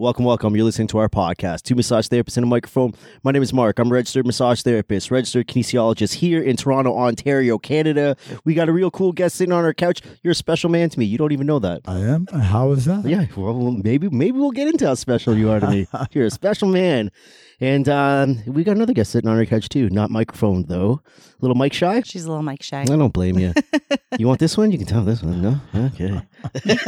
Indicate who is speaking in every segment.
Speaker 1: Welcome, welcome. You're listening to our podcast, Two Massage Therapists in a Microphone. My name is Mark. I'm a registered massage therapist, registered kinesiologist here in Toronto, Ontario, Canada. We got a real cool guest sitting on our couch. You're a special man to me. You don't even know that.
Speaker 2: I am. How is that?
Speaker 1: Yeah, well, maybe maybe we'll get into how special you are to me. You're a special man. And um, we got another guest sitting on our couch too. Not microphone though. Little Mike shy.
Speaker 3: She's a little Mike shy.
Speaker 1: I don't blame you. you want this one? You can tell this one. No, okay.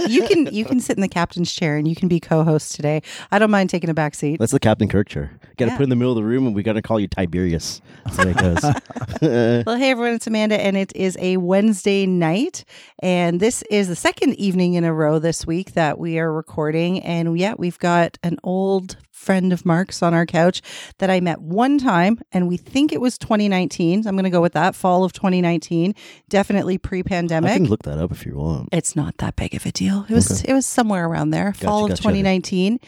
Speaker 3: You can you can sit in the captain's chair and you can be co-host today. I don't mind taking a back seat.
Speaker 1: That's the Captain Kirk chair. Got to
Speaker 3: Yeah.
Speaker 1: put in the middle of the room, and we got to call you Tiberius. That's it goes.
Speaker 3: Well, hey everyone, it's Amanda, and it is a Wednesday night, and this is the second evening in a row this week that we are recording, and yeah, we've got an old friend of Mark's on our couch that I met one time, and we think it was 2019. I'm going to go with that, fall of 2019, definitely pre-pandemic.
Speaker 1: I can look that up if you want.
Speaker 3: It's not that big of a deal. It was it was somewhere around there, fall of
Speaker 1: gotcha.
Speaker 3: 2019.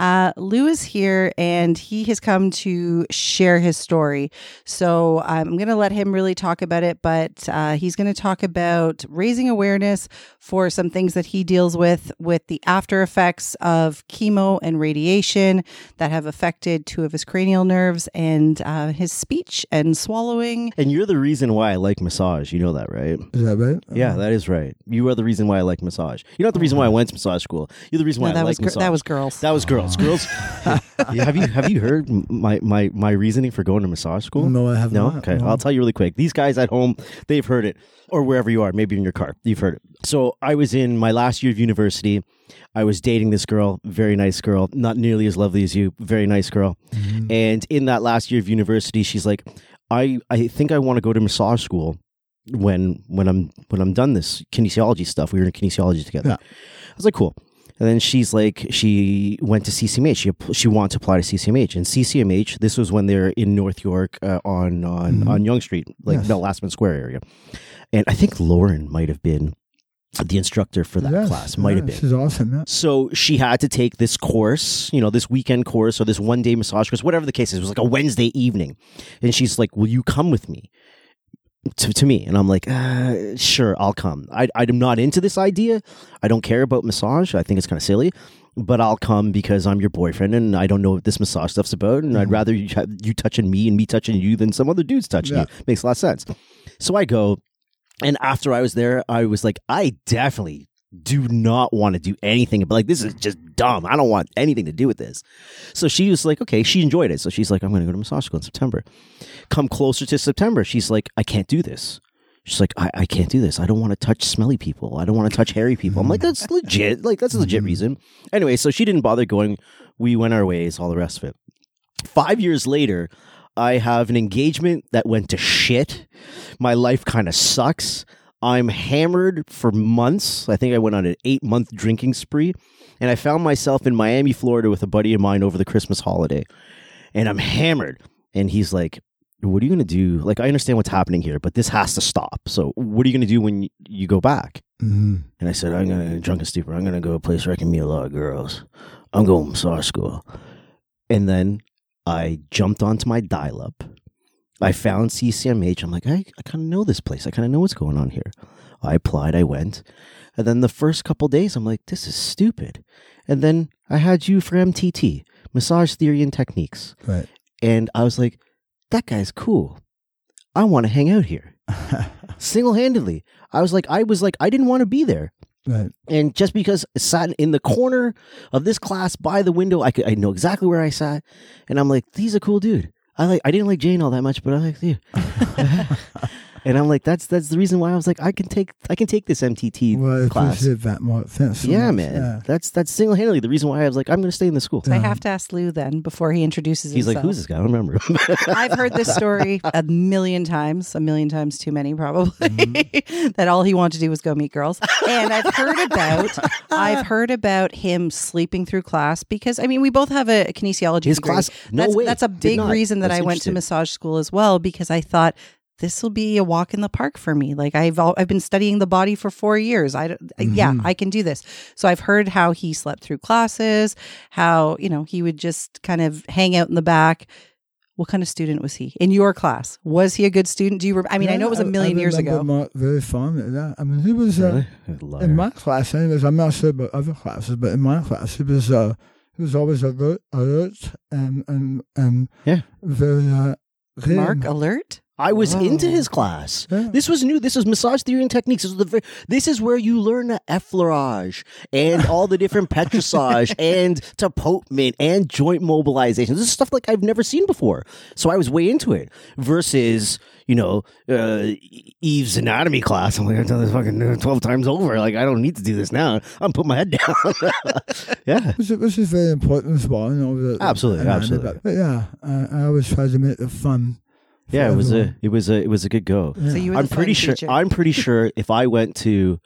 Speaker 3: Uh, Lou is here and he has come to share his story. So I'm going to let him really talk about it, but uh, he's going to talk about raising awareness for some things that he deals with with the after effects of chemo and radiation that have affected two of his cranial nerves and uh, his speech and swallowing.
Speaker 1: And you're the reason why I like massage. You know that, right?
Speaker 2: Is that right?
Speaker 1: Yeah, that is right. You are the reason why I like massage. You're not the reason why I went to massage school. You're the reason why
Speaker 3: No, that
Speaker 1: I
Speaker 3: was
Speaker 1: like
Speaker 3: gir-
Speaker 1: massage.
Speaker 3: that was girls.
Speaker 1: That was girls. Girls. Yeah, have you have you heard my, my my reasoning for going to massage school?
Speaker 2: No, I have
Speaker 1: No.
Speaker 2: not.
Speaker 1: Okay,
Speaker 2: No.
Speaker 1: I'll tell you really quick. These guys at home, they've heard it, or wherever you are, maybe in your car, you've heard it. So I was in my last year of university. I was dating this girl, very nice girl, not nearly as lovely as you, very nice girl.
Speaker 2: Mm-hmm.
Speaker 1: And in that last year of university, she's like, I I think I want to go to massage school when when I'm when I'm done this kinesiology stuff. We were in kinesiology together.
Speaker 2: Yeah.
Speaker 1: I was like, cool. And then she's like, she went to CCMH. She she wanted to apply to CCMH, and CCMH. This was when they're in North York uh, on on on Yonge Street, like
Speaker 2: Yes.
Speaker 1: the Lastman Square area. And I think Lauren might have been the instructor for that
Speaker 2: Yes,
Speaker 1: class. Might have
Speaker 2: yeah,
Speaker 1: been.
Speaker 2: She's awesome. Yeah.
Speaker 1: So she had to take this course, you know, this weekend course or this one day massage course, whatever the case is. It was like a Wednesday evening. And she's like, Will you come with me? To, to me. And I'm like, uh, Sure, I'll come. I, I'm not into this idea. I don't care about massage. I think it's kind of silly. But I'll come because I'm your boyfriend and I don't know what this massage stuff's about. And I'd rather you, have, you touching me and me touching you than some other dudes touching
Speaker 2: Yeah.
Speaker 1: you. Makes a lot of sense. So I go. And after I was there, I was like, I definitely do not want to do anything. But like, this is just dumb. I don't want anything to do with this. So she was like, okay, she enjoyed it. So she's like, I'm going to go to massage school in September. Come closer to September. She's like, I can't do this. She's like, I, I can't do this. I don't want to touch smelly people. I don't want to touch hairy people. I'm like, that's legit. Like, that's a legit mm-hmm. reason. Anyway, so she didn't bother going. We went our ways, all the rest of it. Five years later, I have an engagement that went to shit. My life kind of sucks. I'm hammered for months. I think I went on an eight month drinking spree. And I found myself in Miami, Florida with a buddy of mine over the Christmas holiday. And I'm hammered. And he's like, What are you going to do? Like, I understand what's happening here, but this has to stop. So, what are you going to do when you go back?
Speaker 2: hmm
Speaker 1: And I said, I'm going to, drunk and stupid, I'm going to go a place where I can meet a lot of girls. I'm going to massage school. And then I jumped onto my dial up. I found CCMH. I'm like, I, I kind of know this place. I kind of know what's going on here. I applied, I went. And then the first couple days, I'm like, this is stupid. And then I had you for MTT, Massage Theory and Techniques.
Speaker 2: Right.
Speaker 1: And I was like, that guy's cool. I want to hang out here. Single handedly. I was like, I was like, I didn't want to be there.
Speaker 2: Right.
Speaker 1: And just because I sat in the corner of this class by the window, I could I know exactly where I sat, and I'm like, "He's a cool dude." I like I didn't like Jane all that much, but I like you. and I'm like, that's that's the reason why I was like, I can take I can take this MTT
Speaker 2: Well,
Speaker 1: class.
Speaker 2: appreciate that more. Thanks.
Speaker 1: yeah,
Speaker 2: much.
Speaker 1: man.
Speaker 2: Yeah.
Speaker 1: That's that's single handedly the reason why I was like, I'm going to stay in the school.
Speaker 3: I have to ask Lou then before he introduces
Speaker 1: He's like, who's this guy? I don't remember.
Speaker 3: I've heard this story a million times, a million times too many probably. that all he wanted to do was go meet girls. And I've heard about I've heard about him sleeping through class because I mean we both have a, kinesiology
Speaker 1: His
Speaker 3: degree.
Speaker 1: class- no
Speaker 3: that's,
Speaker 1: way,
Speaker 3: that's a big reason that
Speaker 1: That's
Speaker 3: I went to massage school as well because I thought this will be a walk in the park for me. Like I've al- I've been studying the body for 4 years. I don't- yeah,
Speaker 1: Mm-hmm.
Speaker 3: I can do this. So I've heard how he slept through classes, how, you know, he would just kind of hang out in the back. What kind of student was he in your class? Was he a good student? Do you? Re- I mean, I know it was a million years ago.
Speaker 2: Mark very fondly. Yeah. I mean, he was uh,
Speaker 1: Liar.
Speaker 2: in my class. Anyways, I'm not sure about other classes, but in my class, he was uh, he was always alert, alert and and and
Speaker 1: Yeah.
Speaker 2: very uh.
Speaker 3: Mark alert.
Speaker 1: I was into his class.
Speaker 2: Yeah.
Speaker 1: This was new. This was massage theory and techniques. This, was the, ver- this is where you learn the effleurage and all the different petrissage and tapotement and joint mobilization. This is stuff like I've never seen before. So I was way into it. Versus, you know, uh, Eve's anatomy class. I'm like, I've done this fucking twelve times over. Like I don't need to do this now. I'm putting my head down. yeah.
Speaker 2: Which, is- which is very important as well. You know, the,
Speaker 1: Absolutely, absolutely.
Speaker 2: But, but yeah, uh, I always try to make it fun.
Speaker 1: Yeah, it was a it was a it was a good go.
Speaker 3: So you were
Speaker 1: I'm
Speaker 3: the
Speaker 1: pretty
Speaker 3: fun
Speaker 1: sure.
Speaker 3: teacher.
Speaker 1: I'm pretty sure if I went to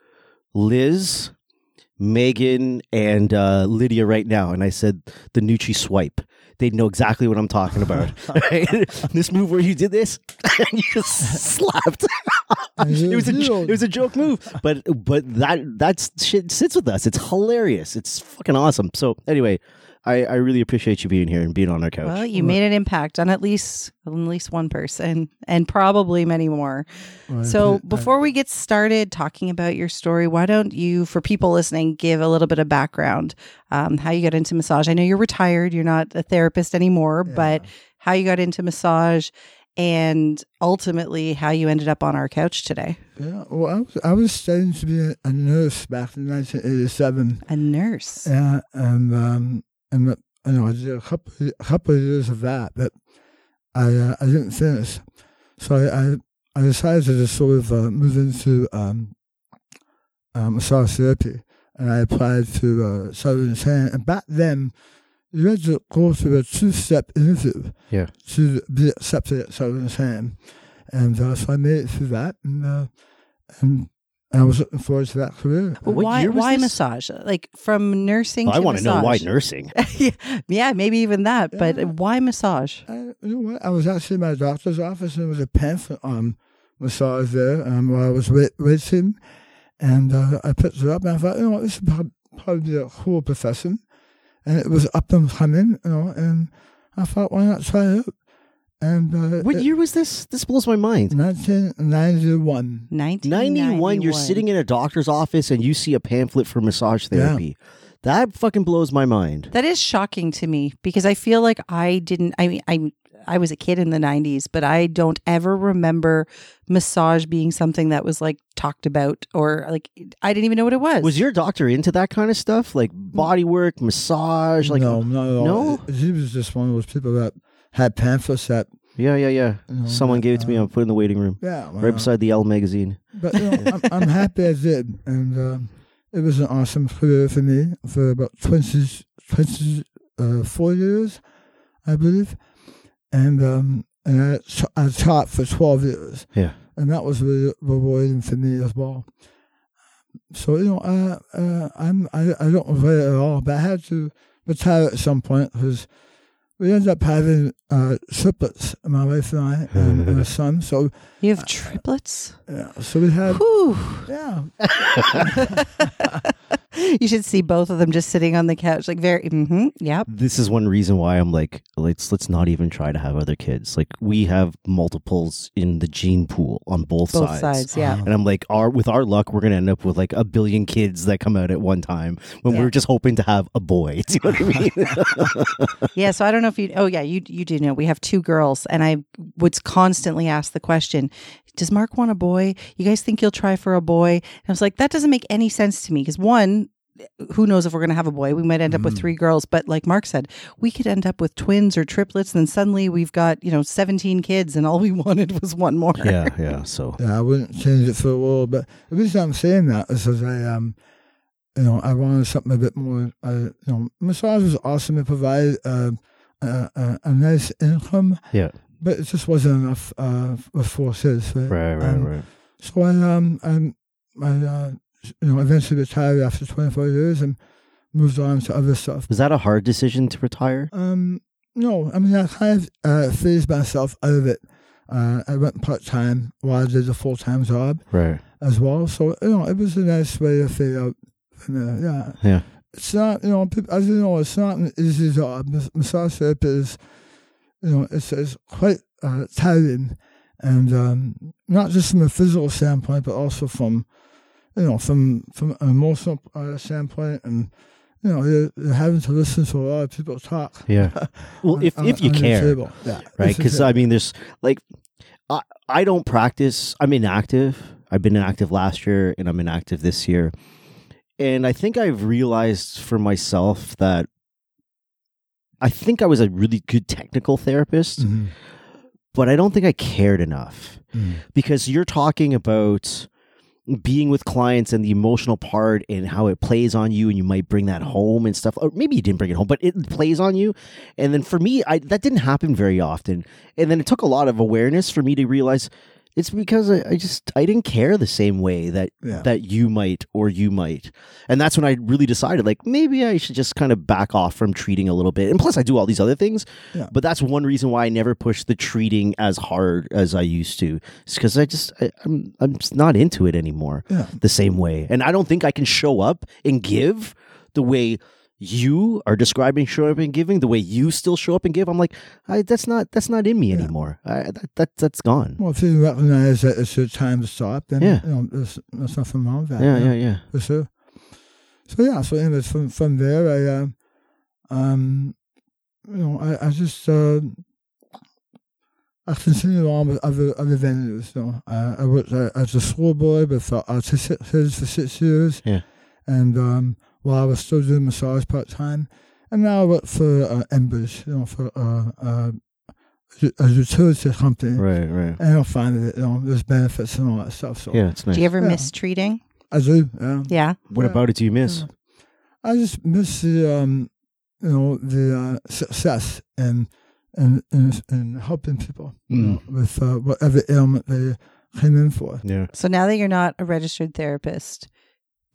Speaker 1: Liz, Megan, and uh, Lydia right now, and I said the Nucci swipe, they'd know exactly what I'm talking about. Right? this move where you did this, and you just slapped. it was a jo- it was a joke move, but but that that shit sits with us. It's hilarious. It's fucking awesome. So anyway. I, I really appreciate you being here and being on our couch.
Speaker 3: Well, you made an impact on at least at least one person, and probably many more.
Speaker 2: Well,
Speaker 3: So
Speaker 2: I-
Speaker 3: before we get started talking about your story, why don't you, for people listening, give a little bit of background, um, how you got into massage? I know you're retired, you're not a therapist anymore, but how you got into massage, and ultimately how you ended up on our couch today.
Speaker 2: Yeah, well, I was, I was studying to be a, a nurse back in 1987.
Speaker 3: A nurse.
Speaker 2: Yeah, and um, and you know, I did a couple a couple of years of that, but I uh, I didn't finish. So I I, I decided to just sort of uh, move into um, uh, massage therapy, and I applied to uh, Sutherland-Chan. And back then, you had to go through a two-step interview
Speaker 1: Yeah.
Speaker 2: to be accepted at Sutherland-Chan, and uh, so I made it through that, and uh, and. I was looking forward to that career.
Speaker 1: What
Speaker 3: why why
Speaker 1: this?
Speaker 3: massage? Like from nursing
Speaker 1: I
Speaker 3: to
Speaker 1: want to know why nursing.
Speaker 3: yeah, yeah, maybe even that, but why massage?
Speaker 2: I, you know what? I was actually in my doctor's office and there was a pamphlet on massage there um, while I was with, with him. And uh, I picked it up and I thought, you know, this would prob- probably be a cool profession. And it was up and coming, you know, and I thought, why not try it out? And uh,
Speaker 1: What year was this? This blows my mind.
Speaker 2: 1991.
Speaker 3: 1991.
Speaker 1: You're sitting in a doctor's office and you see a pamphlet for massage therapy. That fucking blows my mind.
Speaker 3: That is shocking to me because I feel like I didn't. I mean, I I was a kid in the '90s, but I don't ever remember massage being something that was like talked about or like I didn't even know what it was.
Speaker 1: Was your doctor into that kind of stuff? Like body work, massage? Like
Speaker 2: no, not at all.
Speaker 1: no?
Speaker 2: He was just one of those people that had pamphlets that,
Speaker 1: Yeah, yeah, yeah.
Speaker 2: you know,
Speaker 1: Someone gave it to me.
Speaker 2: uh,
Speaker 1: I'm put in the waiting room.
Speaker 2: Yeah.
Speaker 1: Right beside the Elle magazine.
Speaker 2: But you know, I'm, I'm happy I did, and um, it was an awesome career for me for about 20, 24 years, I believe, and um, and I, I taught for twelve years,
Speaker 1: Yeah.
Speaker 2: and that was really rewarding for me as well. So you know, uh, uh, I'm I, I don't regret it at all, but I had to retire at some point because we ended up having uh, triplets, my wife and I, and, and a son. So
Speaker 3: you have triplets?
Speaker 2: yeah, so we had
Speaker 3: Whew.
Speaker 2: yeah.
Speaker 3: you should see both of them just sitting on the couch, like very. Mm-hmm, yep.
Speaker 1: This is one reason why I'm like, let's let's not even try to have other kids. Like we have multiples in the gene pool on both,
Speaker 3: Both sides, yeah.
Speaker 1: And I'm like, our with our luck, we're gonna end up with like a billion kids that come out at one time when
Speaker 3: Yeah.
Speaker 1: we're just hoping to have a boy. Do you know what I mean?
Speaker 3: Yeah, so I don't know if you. Oh, yeah, you you do know we have two girls, and I would constantly ask the question: Does Mark want a boy? You guys think he'll try for a boy? And I was like, that doesn't make any sense to me because one, who knows if we're going to have a boy? We might end up with
Speaker 2: Mhm.
Speaker 3: three girls, but like Mark said, we could end up with twins or triplets, and then suddenly we've got you know seventeen kids, and all we wanted was one more.
Speaker 1: yeah, yeah. So
Speaker 2: Yeah, I wouldn't change it for the world. But the reason I'm saying that is because I, um, you know, I wanted something a bit more. Uh, you know, massage was awesome. It provided uh, a, a, a nice income,
Speaker 1: yeah,
Speaker 2: but it just wasn't enough uh, with four kids. Right?
Speaker 1: right, right,
Speaker 2: Um,
Speaker 1: right.
Speaker 2: So I, um, I'm, I, uh, you know, eventually retired after 24 years and moved on to other stuff.
Speaker 1: Was that a hard decision to retire?
Speaker 2: Um, no, I mean, I kind of uh, phased myself out of it. Uh, I went part time while I did a full time job
Speaker 1: Right.
Speaker 2: as well. So you know, it was a nice way to fade out. Yeah,
Speaker 1: Yeah.
Speaker 2: it's not you know, as you know, it's not an easy job. Massage therapy is, you know, it's, it's quite uh, tiring, and um, not just from a physical standpoint, but also from, you know, from from an emotional uh, standpoint, and you know, you're, you're having to listen to a lot of people talk.
Speaker 1: Yeah. Well, if
Speaker 2: on-
Speaker 1: if you
Speaker 2: on
Speaker 1: care,
Speaker 2: yeah,
Speaker 1: right? Because. I mean, there's like, I I don't practice. I'm inactive. I've been inactive last year, and I'm inactive this year. And I think I've realized for myself that I think I was a really good technical therapist,
Speaker 2: Mhm.
Speaker 1: but I don't think I cared enough
Speaker 2: Mhm.
Speaker 1: because you're talking about being with clients and the emotional part and how it plays on you and you might bring that home and stuff. Or maybe you didn't bring it home but it plays on you. And then for me I that didn't happen very often. And then it took a lot of awareness for me to realize it's because I, I just I didn't care the same way that
Speaker 2: Yeah.
Speaker 1: that you might or you might and that's when I really decided like maybe I should just kind of back off from treating a little bit and plus I do all these other things
Speaker 2: Yeah.
Speaker 1: but that's one reason why I never push the treating as hard as I used to. It's because I just I, I'm I'm just not into it anymore
Speaker 2: Yeah.
Speaker 1: the same way, and I don't think I can show up and give the way you are describing showing up and giving. The way you still show up and give, I'm like, I, that's not that's not in me
Speaker 2: Yeah.
Speaker 1: anymore. I, that, that that's gone.
Speaker 2: Well, if you recognize that it's your time to stop, then
Speaker 1: Yeah.
Speaker 2: you know, there's, there's nothing wrong with that.
Speaker 1: Yeah,
Speaker 2: you know,
Speaker 1: yeah, yeah.
Speaker 2: For sure. So yeah, so anyways, from from there, I um, um, you know, I, I just uh, I continued on with other other venues. You know, uh, I worked as a schoolboy with uh, artistic kids for six years.
Speaker 1: Yeah.
Speaker 2: And um, while I was still doing massage part time, and now I work for uh, Embers, you know, for uh, uh, a utility company.
Speaker 1: Right, right.
Speaker 2: And I find that you know there's benefits and all that stuff. So
Speaker 1: Yeah, it's nice.
Speaker 3: Do you ever
Speaker 2: Yeah.
Speaker 3: miss treating?
Speaker 2: I do. Yeah.
Speaker 3: Yeah.
Speaker 1: what
Speaker 2: Yeah.
Speaker 1: about it? Do you miss?
Speaker 2: Yeah. I just miss the um, you know, the uh, success and and and, and helping people you
Speaker 1: Mm.
Speaker 2: know, with uh, whatever ailment they came in for.
Speaker 1: Yeah.
Speaker 3: So now that you're not a registered therapist,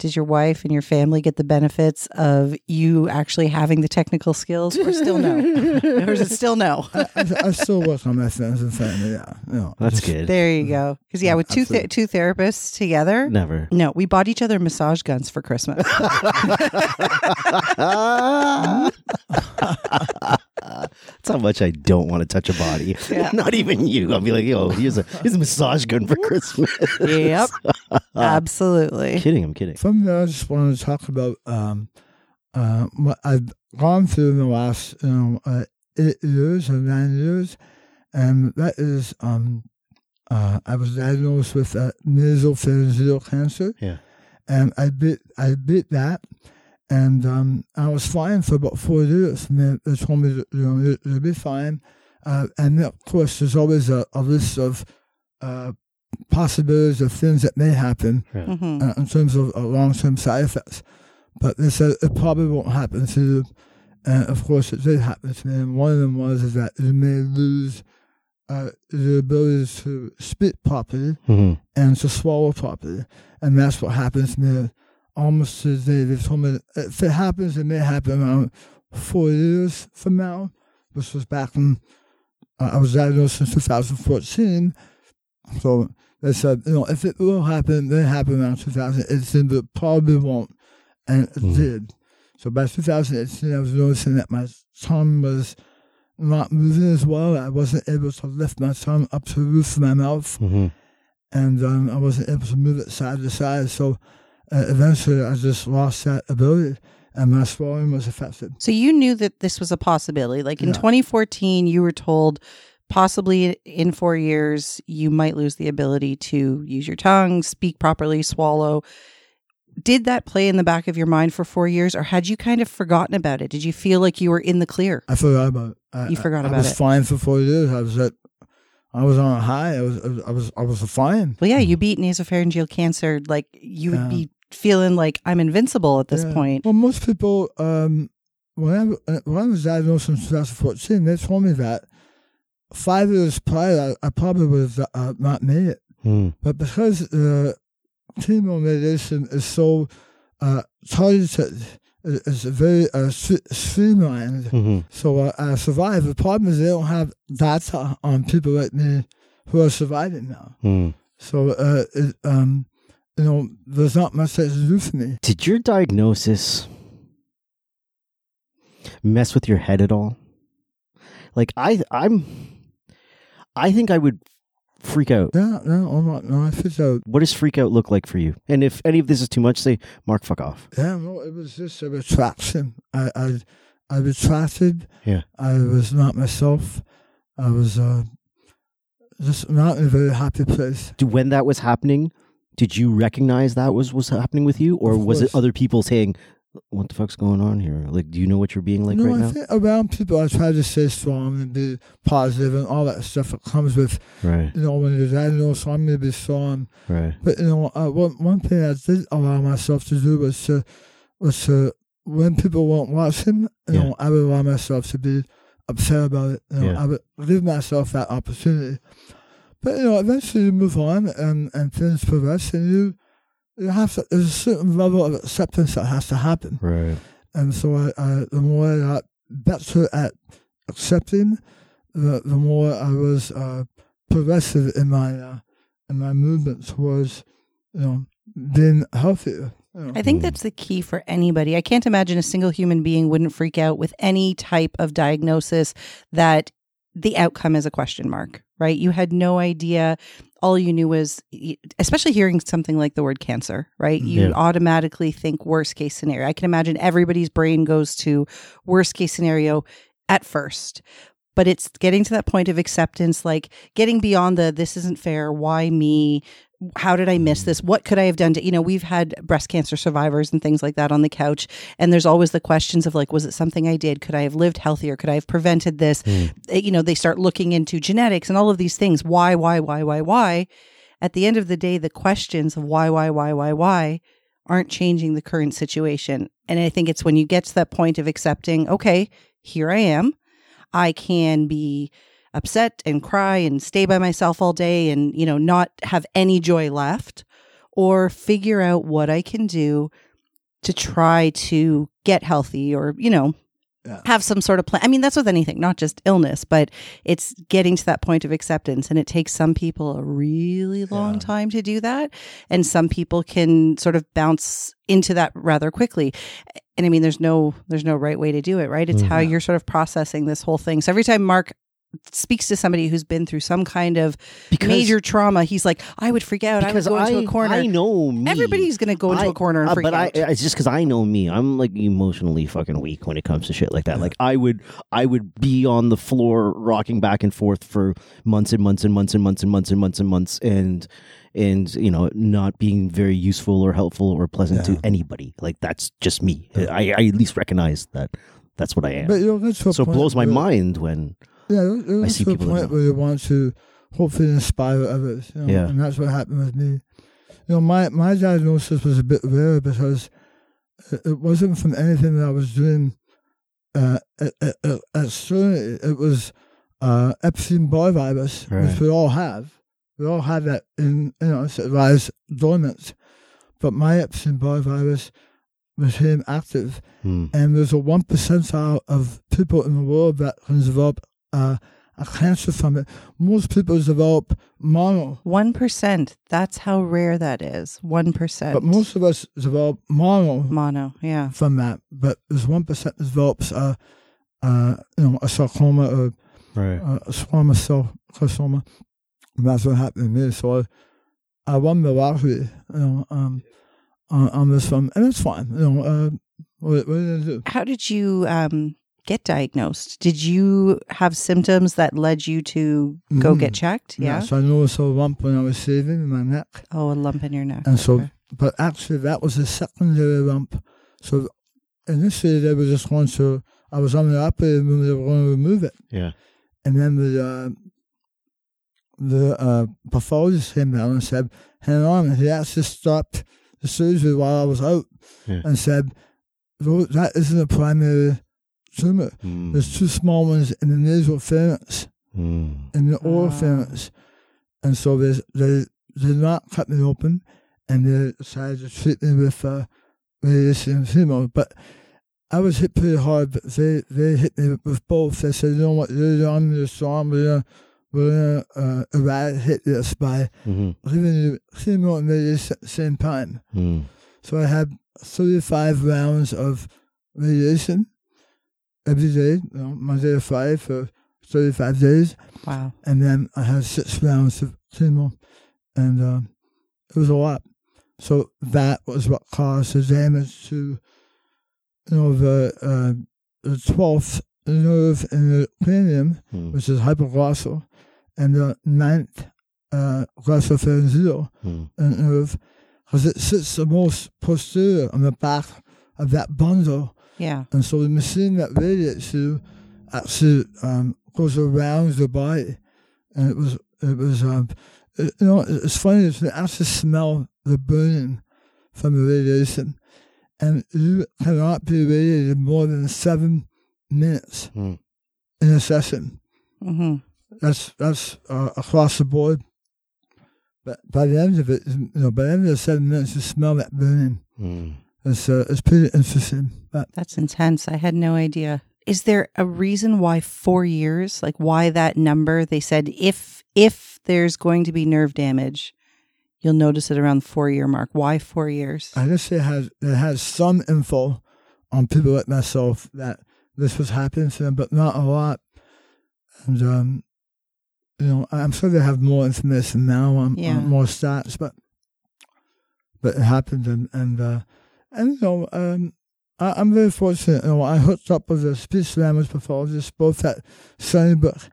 Speaker 3: did your wife and your family get the benefits of you actually having the technical skills or still no? or is it still no?
Speaker 2: I, I, I still work on my friends and family. Yeah, you know,
Speaker 1: That's
Speaker 2: just-
Speaker 1: good.
Speaker 3: There you go. Because yeah, with two th- two therapists together,
Speaker 1: Never.
Speaker 3: no, we bought each other massage guns for Christmas.
Speaker 1: That's how much I don't want to touch a body.
Speaker 3: Yeah.
Speaker 1: Not even you. I'll be like, yo, here's a here's a massage gun for Christmas.
Speaker 3: yep, absolutely.
Speaker 1: kidding. I'm kidding.
Speaker 2: From there, I just wanted to talk about um, uh, what I've gone through in the last you know uh, eight years or nine years, and that is um, uh, I was diagnosed with uh, nasopharyngeal cancer.
Speaker 1: Yeah.
Speaker 2: and I beat I beat that, and um, I was fine for about four years. And they, they told me that, you know you- you'll be fine, uh, and then, of course there's always a, a list of uh, possibilities of things that may happen
Speaker 3: hmm
Speaker 2: uh, in terms of uh, long-term side effects. But they said it probably won't happen to you. And of course, it did happen to me. And one of them was is that you may lose uh, the ability to spit properly
Speaker 1: Mm-hmm.
Speaker 2: and to swallow properly. And that's what happens to me almost to the day they told me if it happens, it may happen around four years from now, which was back in, uh, I was diagnosed in 2014. So they said, you know, if it will happen, then it happen around 2018, but it probably won't. And it
Speaker 1: Mhm.
Speaker 2: did. So by 2018, I was noticing that my tongue was not moving as well. I wasn't able to lift my tongue up to the roof of my mouth
Speaker 1: Mm-hmm.
Speaker 2: and um, I wasn't able to move it side to side. So uh, eventually, I just lost that ability, and my swallowing was affected.
Speaker 3: So you knew that this was a possibility. Like in
Speaker 2: Yeah.
Speaker 3: 2014, you were told possibly in four years you might lose the ability to use your tongue, speak properly, swallow. Did that play in the back of your mind for four years, or had you kind of forgotten about it? Did you feel like you were in the clear?
Speaker 2: I forgot about it. I,
Speaker 3: You forgot
Speaker 2: I,
Speaker 3: about
Speaker 2: I was
Speaker 3: it.
Speaker 2: fine for four years. I was at, I was on a high. I was, I was, I was fine.
Speaker 3: Well, yeah, you beat nasopharyngeal cancer. Like you would
Speaker 2: Yeah.
Speaker 3: be feeling like I'm invincible at this
Speaker 2: Yeah.
Speaker 3: point.
Speaker 2: Well, most people, um, when I, uh, when I was diagnosed in 2014, they told me that five years prior, I, I probably would have uh, not made it.
Speaker 1: Mm.
Speaker 2: But because the uh, chemo radiation is so uh, targeted, it's very uh, stre- streamlined.
Speaker 1: Mm-hmm.
Speaker 2: So uh, I survived. The problem is they don't have data on people like me who are surviving now.
Speaker 1: Mm.
Speaker 2: So uh, it, um, you know, there's not much that to do for me.
Speaker 1: Did your diagnosis mess with your head at all? Like I, I'm, I think I would freak out?
Speaker 2: Yeah, no, I'm not, no, I freaked out.
Speaker 1: What does freak out look like for you? And if any of this is too much, say, Mark, fuck off.
Speaker 2: Yeah, no, it was just a retraction. I, I, I retracted.
Speaker 1: Yeah.
Speaker 2: I was not myself. I was uh, just not in a very happy place.
Speaker 1: Do when that was happening, did you recognize that was was happening with you, or was it other people saying, "What the fuck's going on here?" Like, do you know what you're being like
Speaker 2: no,
Speaker 1: right
Speaker 2: I
Speaker 1: now?
Speaker 2: think around people, I try to stay strong and be positive and all that stuff that comes with,
Speaker 1: Right,
Speaker 2: you know, when you're diagnosed, so I'm going to be strong.
Speaker 1: right,
Speaker 2: But, you know, uh, one, one thing I did allow myself to do was to, was to, when people weren't watching, you
Speaker 1: Yeah.
Speaker 2: know, I would allow myself to be upset about it. You know,
Speaker 1: Yeah.
Speaker 2: I would give myself that opportunity. But, you know, eventually you move on and, and things progress and you, you have to, there's a certain level of acceptance that has to happen.
Speaker 1: right.
Speaker 2: And so I, I the more I got better at accepting, the, the more I was uh, progressive in my uh, in my movement towards you know being healthier. You know.
Speaker 3: I think
Speaker 1: Mm.
Speaker 3: that's the key for anybody. I can't imagine a single human being wouldn't freak out with any type of diagnosis that the outcome is a question mark, right? You had no idea. All you knew was, especially hearing something like the word cancer, right? Mm, you
Speaker 1: Yeah.
Speaker 3: automatically think worst case scenario. I can imagine everybody's brain goes to worst case scenario at first. But it's getting to that point of acceptance, like getting beyond the this isn't fair, why me? How did I miss this? What could I have done to, you know, we've had breast cancer survivors and things like that on the couch. And there's always the questions of like, was it something I did? Could I have lived healthier? Could I have prevented this?
Speaker 1: Mm.
Speaker 3: You know, they start looking into genetics and all of these things. Why, why, why, why, why? At the end of the day, the questions of why, why, why, why, why aren't changing the current situation. And I think it's when you get to that point of accepting, okay, here I am. I can be upset and cry and stay by myself all day and, you know, not have any joy left or figure out what I can do to try to get healthy or, you know,
Speaker 2: Yeah.
Speaker 3: have some sort of plan. I mean, that's with anything, not just illness, but it's getting to that point of acceptance. And it takes some people a really long
Speaker 2: Yeah.
Speaker 3: time to do that. And some people can sort of bounce into that rather quickly. And I mean, there's no, there's no right way to do it, right? It's
Speaker 1: Mm.
Speaker 3: how you're sort of processing this whole thing. So every time Mark speaks to somebody who's been through some kind of
Speaker 1: Because
Speaker 3: major trauma, he's like, I would freak out. I would
Speaker 1: because
Speaker 3: go into
Speaker 1: I,
Speaker 3: a corner.
Speaker 1: I know me.
Speaker 3: Everybody's going to go into
Speaker 1: I-
Speaker 3: a corner and
Speaker 1: Uh,
Speaker 3: freak
Speaker 1: but I,
Speaker 3: out.
Speaker 1: it's just because I know me. I'm like emotionally fucking weak when it comes to shit like that. Like I would, I would be on the floor rocking back and forth for months and months and months and months and months and months and months and and you know not being very useful or helpful or pleasant
Speaker 2: Yeah.
Speaker 1: to anybody. Like that's just me. I, I at least recognize that that's what I am.
Speaker 2: But you know, that's to a
Speaker 1: so it blows my mind when
Speaker 2: Yeah, you know,
Speaker 1: I see
Speaker 2: to a
Speaker 1: people
Speaker 2: point where you want to hopefully inspire others. You know,
Speaker 1: Yeah.
Speaker 2: and that's what happened with me. You know, my my diagnosis was a bit rare because it, it wasn't from anything that I was doing. Uh, at, at, at, it was uh, Epstein Barr virus,
Speaker 1: Right.
Speaker 2: which we all have. We all have that in you know, it lies dormant. But my Epstein Barr virus became active
Speaker 1: Hmm.
Speaker 2: and there's a one percentile of people in the world that can develop uh, a cancer from it. Most people develop mono,
Speaker 3: 1%. That's how rare that is. 1%.
Speaker 2: but most of us develop mono
Speaker 3: mono. Yeah.
Speaker 2: from that. But there's one that percent develops a, uh, you know, a sarcoma or
Speaker 1: right.
Speaker 2: uh, a squamous cell carcinoma. And that's what happened to me. So I, I won the lottery, you know, um, on, on this one, and it's fine. You know, uh, what, what are you gonna do?
Speaker 3: How did you um, get diagnosed? Did you have symptoms that led you to go
Speaker 2: Mm.
Speaker 3: get checked? Yeah.
Speaker 2: So I noticed a lump when I was shaving in my neck.
Speaker 3: Oh, a lump in your neck.
Speaker 2: And so,
Speaker 3: Okay.
Speaker 2: but actually, that was a secondary lump. So initially, they were just going to, I was on the operating room, they were going to remove it.
Speaker 1: Yeah.
Speaker 2: And then the, uh, the uh, pathologist came down and said, hang on. He actually stopped the surgery while I was out
Speaker 1: Yeah.
Speaker 2: and said, "Tho- that isn't a primary tumor.
Speaker 1: Hmm.
Speaker 2: There's two small ones in the nasal pharynx
Speaker 1: Hmm.
Speaker 2: in the oral
Speaker 3: Ah.
Speaker 2: pharynx. And so they, they did not cut me open and they decided to treat me with uh, radiation and chemo. But I was hit pretty hard, but they, they hit me with both. They said, you know what, you're young, you're strong, we're going we're gonna uh, eradicate this by
Speaker 1: Mhm.
Speaker 2: giving you chemo and radiation at the same time.
Speaker 1: Hmm.
Speaker 2: So I had 35 rounds of radiation every day, you know, Monday to Friday for 35 days.
Speaker 3: Wow.
Speaker 2: And then I had six rounds of chemo, and um, it was a lot. So that was what caused the damage to, you know, the uh, the twelfth nerve in the cranium,
Speaker 1: Mm.
Speaker 2: which is hypoglossal, and the ninth uh, glossopharyngeal
Speaker 1: Mm.
Speaker 2: nerve, because it sits the most posterior on the back of that bundle.
Speaker 3: Yeah.
Speaker 2: And so the machine that radiates you actually um, goes around the body, and it was it was um, it- you know it's funny is you actually smell the burning from the radiation, and you cannot be radiated more than seven minutes
Speaker 1: Mm.
Speaker 2: in a session.
Speaker 3: hmm
Speaker 2: That's that's uh, across the board. But by the end of it, you know, by the end of the seven minutes, you smell that burning.
Speaker 1: Mm.
Speaker 2: It's uh, it's pretty interesting. But
Speaker 3: That's intense. I had no idea. Is there a reason why four years? Like why that number? They said if if there's going to be nerve damage, you'll notice it around the four year mark. Why four years?
Speaker 2: I guess it has it has some info on people like myself that this was happening to them, but not a lot. And um, you know, I'm sure they have more information now on,
Speaker 3: Yeah.
Speaker 2: on more stats, but but it happened, and and uh, and you know, um, I, I'm very fortunate. You know, I hooked up with a speech language pathologist both at Sunnybrook,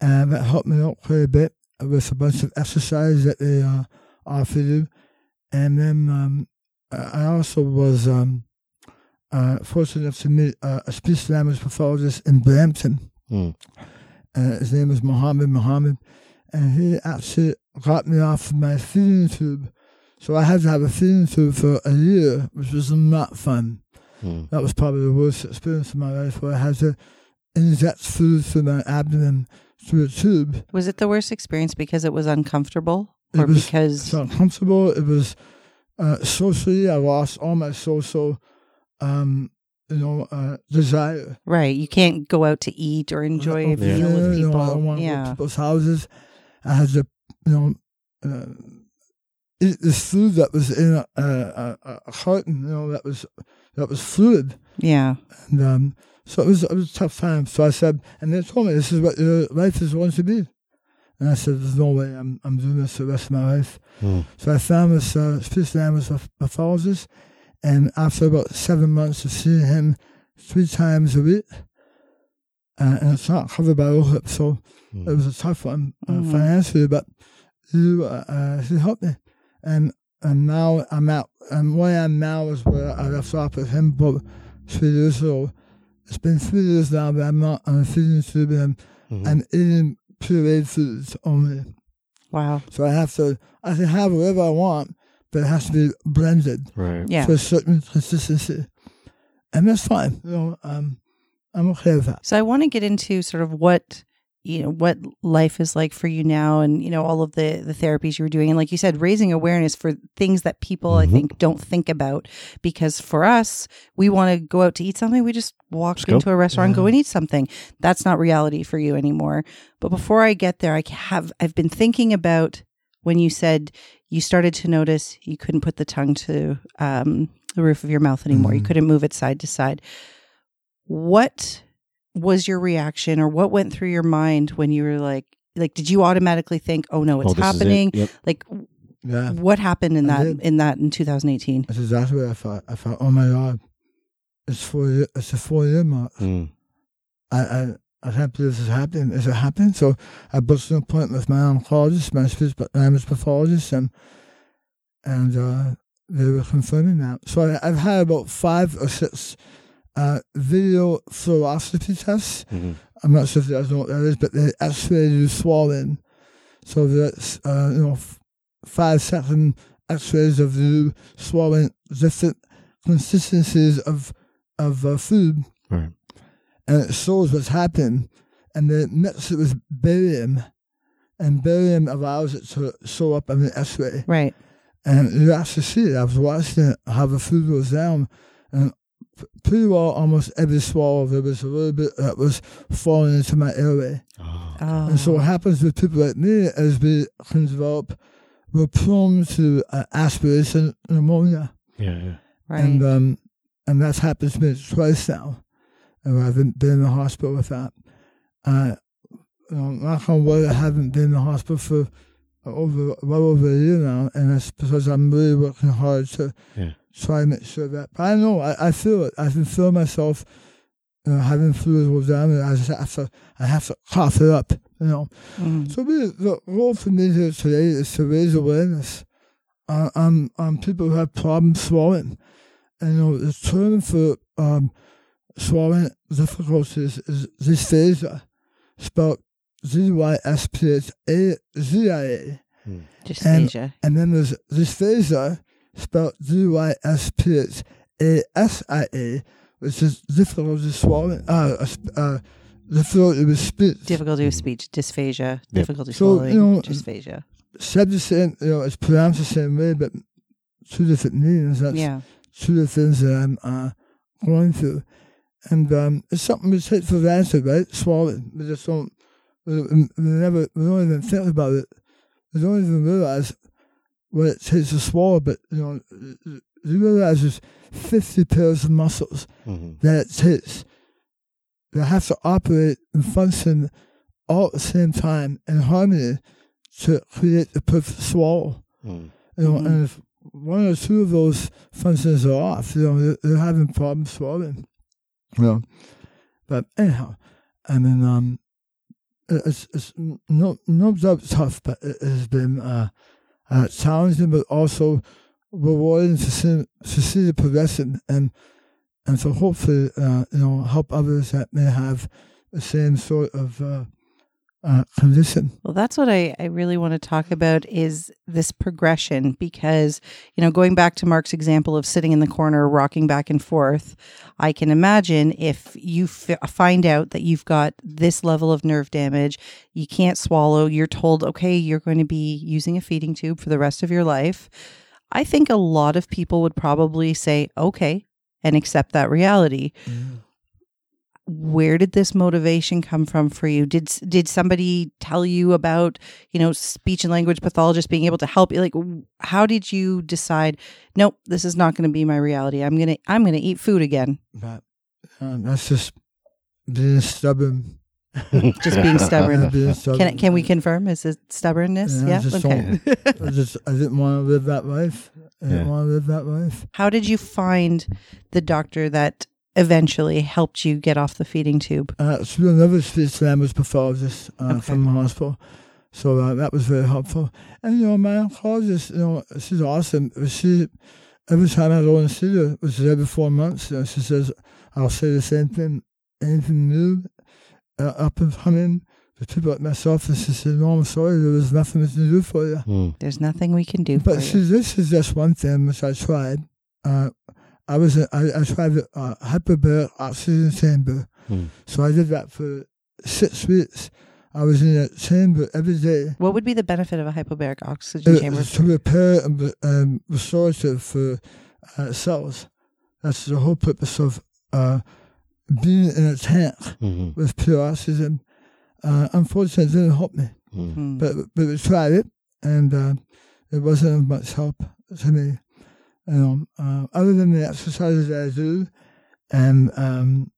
Speaker 2: and that helped me out quite a bit with a bunch of exercises that they uh, offer you, and then um, I also was um, uh, fortunate enough to meet uh, a speech language pathologist in Brampton.
Speaker 1: Mm.
Speaker 2: Uh, his name is Mohammed Mohammed, and he actually got me off my feeding tube. So I had to have a feeding tube for a year, which was not fun.
Speaker 1: Mm.
Speaker 2: That was probably the worst experience of my life, where I had to inject food through my abdomen through a tube.
Speaker 3: Was it the worst experience because it was uncomfortable,
Speaker 2: It
Speaker 3: or
Speaker 2: was-
Speaker 3: because
Speaker 2: It's uncomfortable. It was uh, socially, I lost all my social, um, you know, uh, desire.
Speaker 3: right? You can't go out to eat or enjoy a
Speaker 2: Yeah.
Speaker 3: meal with
Speaker 2: You know,
Speaker 3: people.
Speaker 2: I don't want to go to
Speaker 3: yeah.
Speaker 2: people's houses. I had to, you know, uh, eat this food that was in a, a, a, a carton, you know, that was that was fluid,
Speaker 3: Yeah.
Speaker 2: and um, so it was it was a tough time. So I said, and they told me this is what your life is going to be, and I said, there's no way I'm I'm doing this the rest of my life.
Speaker 1: Mm.
Speaker 2: So I found this uh, speech language pathologist, and after about seven months of seeing him three times a week, uh, and it's not covered by OHIP, so it
Speaker 1: Mm.
Speaker 2: was a tough one uh,
Speaker 3: Mhm.
Speaker 2: financially, but you uh, uh, he helped me, and and now I'm at And where I am now is where I left off with him but three years ago. It's been three years now that I'm not on a feeding tube and
Speaker 1: Mhm.
Speaker 2: I'm eating pureed foods only.
Speaker 3: Wow.
Speaker 2: So I have to, I can have whatever I want, but it has to be blended
Speaker 1: right.
Speaker 3: Yeah.
Speaker 2: to a certain consistency. And that's fine. You know, um, I'm okay with that.
Speaker 3: So I want to get into sort of what you know what life is like for you now and you know all of the the therapies you were doing and like you said raising awareness for things that people I
Speaker 1: Mhm.
Speaker 3: think don't think about because for us we want to go out to eat something we just walk
Speaker 1: go.
Speaker 3: into a restaurant and go and eat something that's not reality for you anymore but before I get there I have I've been thinking about when you said you started to notice you couldn't put the tongue to um, the roof of your mouth anymore you
Speaker 2: Mhm.
Speaker 3: couldn't move it side to side what was your reaction or what went through your mind when you were like like did you automatically think oh no it's
Speaker 1: Oh, this is it.
Speaker 3: happening
Speaker 1: Yep.
Speaker 3: like
Speaker 2: Yeah.
Speaker 3: what happened in
Speaker 2: I
Speaker 3: that
Speaker 2: did.
Speaker 3: in that in 2018
Speaker 2: That's exactly what I thought. I thought, oh my God, it's four year, it's a four year mark.
Speaker 1: Mm.
Speaker 2: I, I, I can't believe this is happening. Is it happening? So I booked an appointment with my oncologist, my speech language pathologist, and and uh, they were confirming that. So I, I've had about five or six uh, video fluoroscopy tests.
Speaker 1: Mhm.
Speaker 2: I'm not sure if you guys know what that is, but they X-ray you swollen. So that's uh, you know f- five second X-rays of you swollen different consistencies of of uh, food
Speaker 1: Right.
Speaker 2: and it shows what's happening, and they mix it with barium, and barium allows it to show up on the X-ray,
Speaker 3: right
Speaker 2: and you actually see it. I was watching it, how the food goes down, and p- pretty well almost every swallow there was a little bit that was falling into my airway.
Speaker 1: Oh.
Speaker 3: oh
Speaker 2: And so what happens with people like me is we can develop, we're prone to uh, aspiration pneumonia.
Speaker 1: Yeah. Yeah.
Speaker 3: right
Speaker 2: And um, and that's happened to me twice now. And I've been, been in the hospital with that. Uh, you know, knock on wood, I haven't been in the hospital for over well over a year now, and that's because I'm really working hard to
Speaker 1: Yeah.
Speaker 2: Try I make sure that. But I know I, I feel it. I can feel myself. You know, having fluid with them, and I just have to, I have to cough it up. You know,
Speaker 3: Mhm.
Speaker 2: so really, the role for me here today is to raise awareness uh, on on people who have problems swallowing. And you know, the term for um, swallowing difficulties is dysphagia, spelled Z Y S P H A Z I A.
Speaker 3: Dysphagia.
Speaker 2: And then there's dysphasia, spelled D Y S P H A S I A, which is difficulty swallowing, uh, uh, uh, difficulty with speech.
Speaker 3: difficulty with speech, dysphasia, difficulty
Speaker 2: So,
Speaker 3: swallowing,
Speaker 2: you know,
Speaker 3: dysphagia.
Speaker 2: Said the same, you know, it's pronounced the same way, but two different meanings. That's
Speaker 3: Yeah.
Speaker 2: two of the things that I'm uh, going through. And um, it's something we take for granted, right? Swallowing. We just don't, we, we never, we don't even think about it. We don't even realize what it takes to swallow, but, you know, you realize there's 50 pairs of muscles
Speaker 1: Mhm.
Speaker 2: that it takes that have to operate and function all at the same time in harmony to create the perfect swallow.
Speaker 1: Mhm.
Speaker 2: You know,
Speaker 3: Mhm.
Speaker 2: and if one or two of those functions are off, you know, they're, they're having problems swallowing. You know, but anyhow, I mean, um, it's it's no no doubt tough, but it has been uh, uh, challenging, but also rewarding the progression and and to hopefully uh, you know help others that may have the same sort of uh.
Speaker 3: Well, that's what I, I really want to talk about is this progression because, you know, going back to Mark's example of sitting in the corner, rocking back and forth, I can imagine if you f- find out that you've got this level of nerve damage, you can't swallow, you're told, okay, you're going to be using a feeding tube for the rest of your life. I think a lot of people would probably say, okay, and accept that reality where did this motivation come from for you did did somebody tell you about you know speech and language pathologist being able to help you like how did you decide nope this is not going to be my reality i'm going to i'm going to eat food again
Speaker 2: But um, that's just being stubborn.
Speaker 3: just being stubborn
Speaker 2: being stubborn.
Speaker 3: can can we confirm is it stubbornness
Speaker 2: Yeah,
Speaker 3: yeah,
Speaker 2: I just
Speaker 3: okay
Speaker 2: I just I didn't want to live that life. I didn't
Speaker 1: Yeah.
Speaker 2: want to live that life.
Speaker 3: how did you find the doctor that eventually helped you get off the feeding tube
Speaker 2: Uh, it's another speech language pathologist uh,
Speaker 3: Okay.
Speaker 2: from the hospital. So uh, that was very helpful. And, you know, my oncologist, you know, she's awesome. She, every time I go and see her, which is every four months, you know, she says, I'll say the same thing. Anything new, uh, up and coming, the people like myself, and she said, no, I'm sorry, there was nothing we can do for you.
Speaker 1: Mhm.
Speaker 3: there's nothing we can do for
Speaker 2: But
Speaker 3: you.
Speaker 2: see, this is just one thing which I tried. Uh, I was I, I tried the uh, hyperbaric oxygen chamber,
Speaker 1: Hmm.
Speaker 2: so I did that for six weeks. I was in that chamber every day
Speaker 3: what would be the benefit of a hyperbaric oxygen
Speaker 2: uh,
Speaker 3: chamber
Speaker 2: to repair and re- um, restorative for uh, cells. That's the whole purpose of uh, being in a tank
Speaker 1: Mhm.
Speaker 2: with pure oxygen. Uh, unfortunately, it didn't help me.
Speaker 1: Mhm.
Speaker 3: Hmm.
Speaker 2: but but we tried it, and uh, it wasn't of much help to me. You know, uh, other than the exercises that I do, and um,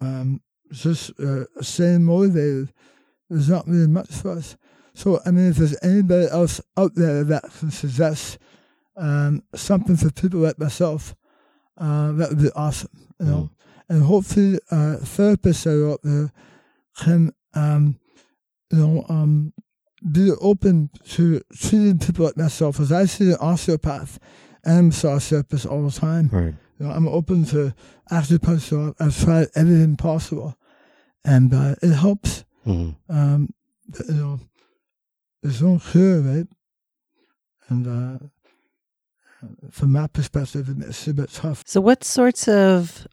Speaker 2: um, just uh, staying motivated, there's not really much for us. So, I mean, if there's anybody else out there that can suggest um, something for people like myself, uh, that would be awesome. You know, and hopefully, uh, therapists that are out there can, um, you know, um, be open to treating people like myself. As I see an osteopath and massage therapist all the time.
Speaker 1: Right.
Speaker 2: You know, I'm open to acupuncture. I've tried everything possible, and uh, it helps.
Speaker 1: Mhm.
Speaker 2: Um, you know, there's no cure, right? And uh, from that perspective, it's a bit tough.
Speaker 3: So, what sorts of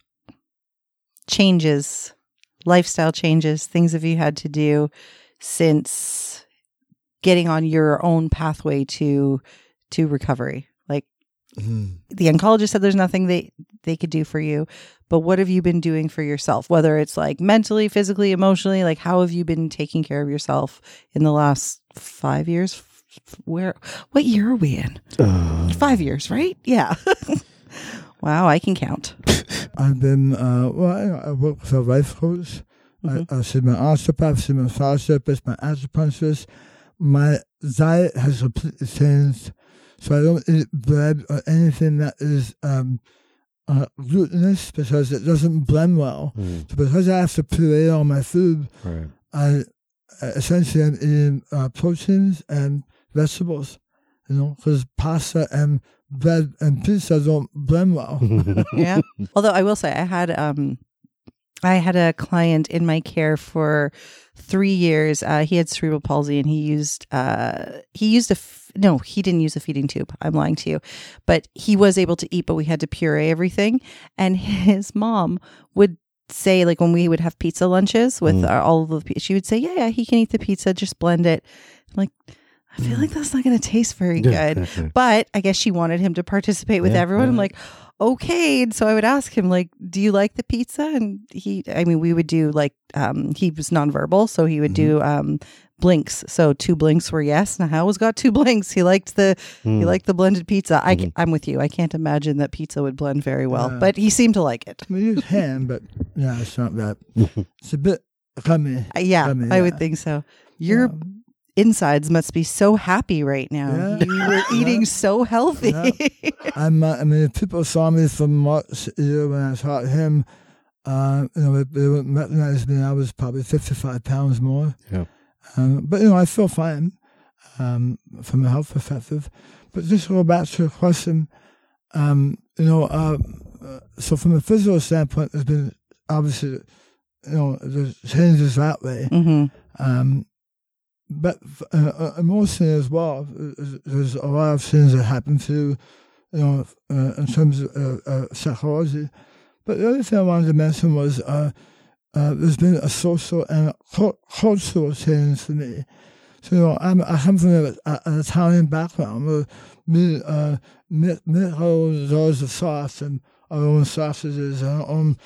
Speaker 3: changes, lifestyle changes, things have you had to do since getting on your own pathway to to recovery? Like the oncologist said, there's nothing they they could do for you, but what have you been doing for yourself? Whether it's like mentally, physically, emotionally, like how have you been taking care of yourself in the last five years? Where, what year are we in?
Speaker 1: Uh,
Speaker 3: Five years, right? Yeah. wow, I can count.
Speaker 2: I've been, uh, well, I, I work with a life coach
Speaker 3: Mhm.
Speaker 2: I, I see my osteopath, see my massage therapist, my acupuncturist. My diet has completely changed, so I don't eat bread or anything that is um, uh, glutinous because it doesn't blend well.
Speaker 1: Mm,
Speaker 2: So because I have to puree all my food,
Speaker 1: right.
Speaker 2: I uh, essentially am eating uh, proteins and vegetables. You know, because pasta and bread and pizza don't blend well.
Speaker 3: yeah. Although I will say I had um I had a client in my care for three years. Uh, he had cerebral palsy, and he used uh, he used a f- no, he didn't use a feeding tube. I'm lying to you, but he was able to eat, but we had to puree everything. And his mom would say, like when we would have pizza lunches with
Speaker 1: Mm.
Speaker 3: our, all of the, she would say, "Yeah, yeah, he can eat the pizza. Just blend it." I'm like, I feel like that's not going to taste very good. But I guess she wanted him to participate with
Speaker 1: Yeah,
Speaker 3: everyone. I'm like, okay. And so I would ask him, like, do you like the pizza? And he, I mean, we would do like, um, he was nonverbal. So he would do, um, blinks. So two blinks were yes. And I always got two blinks. He liked the, he
Speaker 1: Mm.
Speaker 3: liked the blended pizza. I,
Speaker 1: Mhm.
Speaker 3: I'm with you. I can't imagine that pizza would blend very well,
Speaker 2: Yeah.
Speaker 3: but he seemed to like it.
Speaker 2: I mean, you can, but yeah, it's not that. It's a bit gummy.
Speaker 3: Uh, Yeah,
Speaker 2: I mean,
Speaker 3: I would think so. Your
Speaker 2: Yeah.
Speaker 3: insides must be so happy right now.
Speaker 2: Yeah.
Speaker 3: You were eating so healthy.
Speaker 2: I'm, uh, I mean, if people saw me from Mark's ear when I taught him, uh, you know, they would recognize me. I was probably 55 pounds more.
Speaker 1: Yeah.
Speaker 2: Um, but, you know, I feel fine um, from a health perspective. But just to go back to your question, um, you know, uh, uh, so from a physical standpoint, there's been obviously, you know, there's changes that way.
Speaker 3: hmm
Speaker 2: Um, but uh, uh, emotionally as well, there's- a lot of things that happen to you, you know, uh, in terms of uh, uh, psychology. But the other thing I wanted to mention was uh, uh, there's been a social and cul- cultural change for me. So, you know, I'm, I come from a, a, an Italian background where we uh, make, make our own jars of sauce and our own sausages and our own,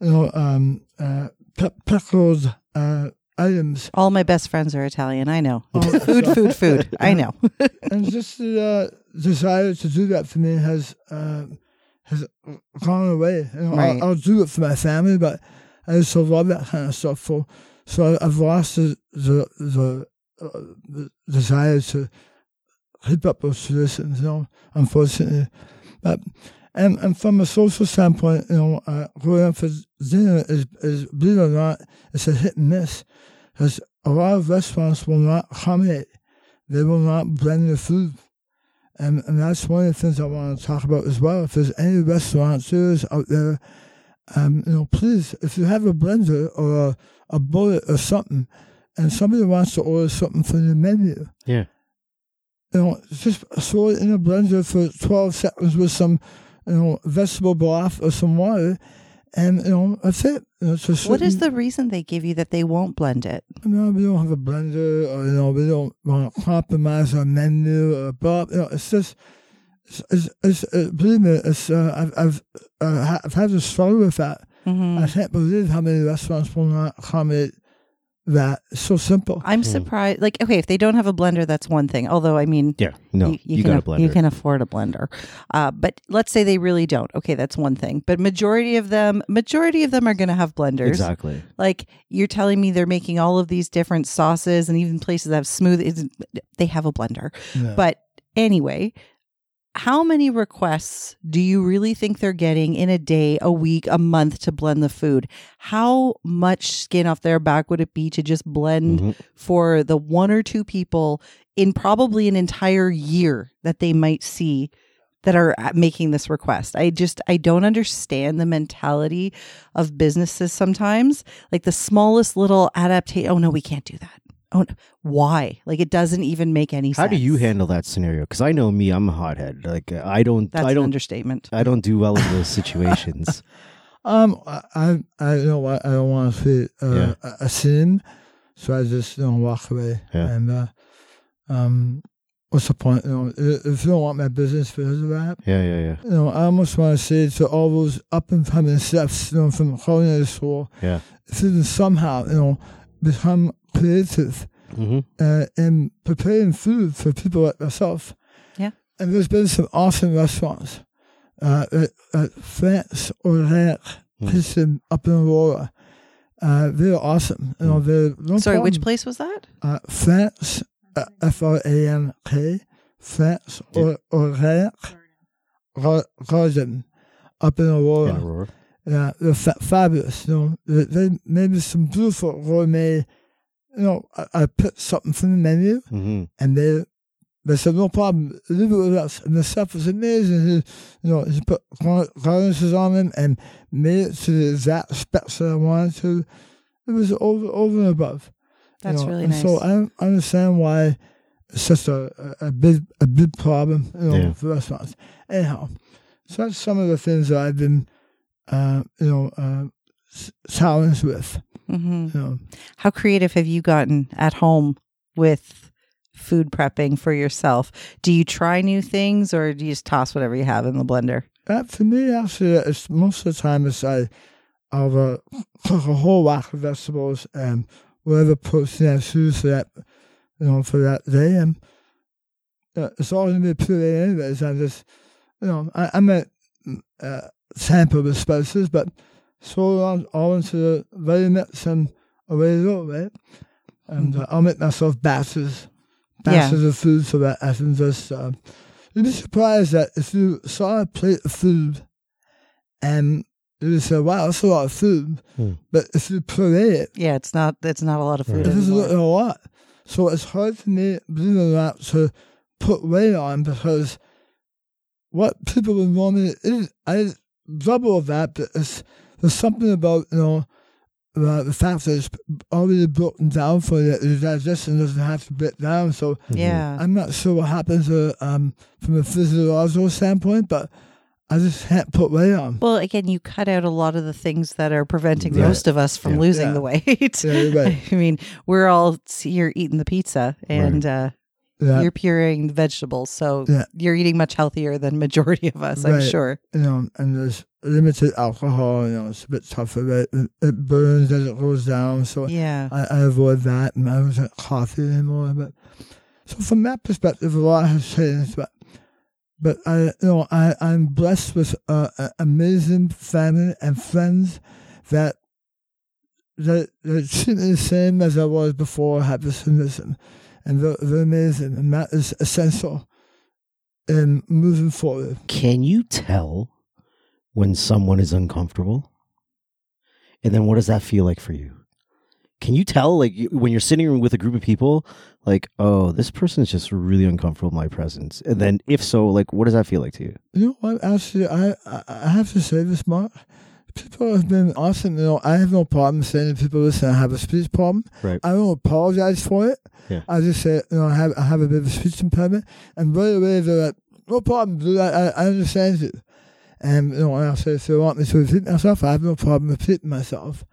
Speaker 2: you know, um, uh, pe- pickled uh, items.
Speaker 3: All my best friends are Italian. I know.
Speaker 2: Oh,
Speaker 3: food, food, food. I know.
Speaker 2: and just the uh, desire to do that for me has uh, has gone away. You know,
Speaker 3: Right.
Speaker 2: I'll, I'll do it for my family, but also that kind of stuff. So, so I've lost the the the, uh, desire to keep up those traditions. You know, unfortunately, but. And, and from a social standpoint, you know, uh, going out for dinner is, is, believe it or not, it's a hit and miss. Because a lot of restaurants will not accommodate they will not blend the food. And, and that's one of the things I want to talk about as well. If there's any restaurateurs out there, um, you know, please, if you have a blender or a, a bullet or something, and somebody wants to order something from your menu,
Speaker 1: Yeah.
Speaker 2: you know, just throw it in a blender for 12 seconds with some, you know, vegetable broth or some water, and, you know, that's it. You know, it's a
Speaker 3: What is the reason they give you that they won't blend it?
Speaker 2: no, we don't have a blender, or you know, we don't want to compromise our menu, or blah. You know, it's just, it's, it's, it's uh, believe me, it's. Uh, I've, I've, uh, I've had to struggle with that.
Speaker 3: Mhm.
Speaker 2: I can't believe how many restaurants will not accommodate that. It's so simple.
Speaker 3: I'm
Speaker 1: Hmm.
Speaker 3: surprised. Like, okay, if they don't have a blender, that's one thing. Although, I mean,
Speaker 1: Yeah. No, you,
Speaker 3: can
Speaker 1: got a blender.
Speaker 3: You can afford a blender, uh, but let's say they really don't. Okay, that's one thing. But majority of them, majority of them are going to have blenders.
Speaker 1: exactly.
Speaker 3: Like you're telling me, they're making all of these different sauces, and even places that have smoothies. They have a blender.
Speaker 2: Yeah.
Speaker 3: But anyway, how many requests do you really think they're getting in a day, a week, a month to blend the food? How much skin off their back would it be to just blend
Speaker 1: Mhm.
Speaker 3: for the one or two people in probably an entire year that they might see that are uh, making this request? I just I don't understand the mentality of businesses sometimes. Like the smallest little adaptation. Oh no, we can't do that. Oh, why? Like it doesn't even make any
Speaker 1: How
Speaker 3: sense.
Speaker 1: How do you handle that scenario? Because I know me, I'm a hothead. Like uh, I don't,
Speaker 3: That's
Speaker 1: I
Speaker 3: an
Speaker 1: don't,
Speaker 3: understatement.
Speaker 1: I don't do well in those situations.
Speaker 2: Um, I, I, I you know I don't want to see uh,
Speaker 1: Yeah.
Speaker 2: a, a scene, so I just you know walk away.
Speaker 1: Yeah.
Speaker 2: And uh, um, what's the point? You know, if you don't want my business because of that,
Speaker 1: yeah, yeah, yeah,
Speaker 2: you know, I almost want to say to all those up and coming chefs, you know, from culinary school,
Speaker 1: yeah.
Speaker 2: if you can somehow, you know, become creative
Speaker 1: hmm
Speaker 2: uh, in preparing food for people like myself.
Speaker 3: Yeah.
Speaker 2: And there's been some awesome restaurants uh, at, at Frank's or Rec
Speaker 1: Mm.
Speaker 2: Kitchen up in Aurora. Uh, they're awesome. You know, they're no
Speaker 3: Sorry, which place was that?
Speaker 2: Uh, Frank's, uh, F R A N K, Frank's or or Garden, up in Aurora.
Speaker 1: In Aurora.
Speaker 2: Yeah, they're fa- fabulous. You know, they, they made some beautiful gourmet. You know, I, I put something from the menu,
Speaker 1: hmm
Speaker 2: and they they said no problem, leave it with us. And the stuff was amazing. He, you know, he put gar- garnishes on them and made it to the exact specs that I wanted to. It was over over and above. you
Speaker 3: That's
Speaker 2: know,
Speaker 3: really
Speaker 2: and
Speaker 3: nice.
Speaker 2: So I don't understand why it's such a, a, a big a big problem, you know,
Speaker 1: Yeah.
Speaker 2: for restaurants. Anyhow, so that's some of the things that I've been, uh, you know, uh, s- challenged with.
Speaker 3: hmm
Speaker 2: You know,
Speaker 3: How creative have you gotten at home with food prepping for yourself? Do you try new things or do you just toss whatever you have in the blender?
Speaker 2: that for me actually, it's most of the time it's I, I'll uh, cook a whole whack of vegetables and whatever protein I choose for that, you know, for that day, and uh, it's all gonna be puree anyways. I just, you know, I, I might uh, sample the spices, but throw it all, all into the very mix and away you go, right? And uh, I'll make myself batches,
Speaker 3: Yeah.
Speaker 2: batches of food so that I can just. Uh, you'd be surprised that if you saw a plate of food and you would say, wow, that's a lot of food.
Speaker 1: Hmm.
Speaker 2: But if you puree it,
Speaker 3: Yeah, it's not it's not a lot of food
Speaker 1: Right.
Speaker 2: it doesn't a lot. So it's hard for me, believe it or not, to put weight on because what people would normally eat, I double that, but it's, there's something about, you know, uh, the fact that it's already broken down for you, your digestion doesn't have to break down. So
Speaker 3: Yeah.
Speaker 2: I'm not sure what happens uh, um, from a physiological standpoint, but I just can't put weight on.
Speaker 3: Well, again, you cut out a lot of the things that are preventing
Speaker 1: Right.
Speaker 3: most of us from
Speaker 1: Yeah.
Speaker 3: losing
Speaker 2: Yeah.
Speaker 3: the weight.
Speaker 2: Yeah, right.
Speaker 3: I mean, we're all here eating the pizza and uh,
Speaker 2: Yeah,
Speaker 3: you're pureeing the vegetables. So
Speaker 2: Yeah.
Speaker 3: you're eating much healthier than majority of us, I'm sure.
Speaker 2: you know, and there's limited alcohol. You know, it's a bit tougher. Right? It, it burns as it goes down, so
Speaker 3: Yeah.
Speaker 2: I, I avoid that, and I don't drink coffee anymore. But so from that perspective, a lot has changed. But but I, you know, I I'm blessed with uh, a amazing family and friends that that that treat me the same as I was before I had this condition, and they're, they're amazing, and that is essential in um, moving forward.
Speaker 1: Can you tell when someone is uncomfortable? And then what does that feel like for you? Can you tell, like, when you're sitting with a group of people, like, oh, this person's just really uncomfortable in my presence? And then, if so, like, what does that feel like to you?
Speaker 2: You know what? Actually, I I have to say this, Mark. People have been awesome. You know, I have no problem saying to people, listen, I have a speech problem.
Speaker 1: Right.
Speaker 2: I don't apologize for it.
Speaker 1: Yeah.
Speaker 2: I just say, you know, I have I have a bit of a speech impairment, and right away they're like, no problem, dude. I I, I understand it. And you know, and I say, if they want me to repeat myself, I have no problem repeating myself.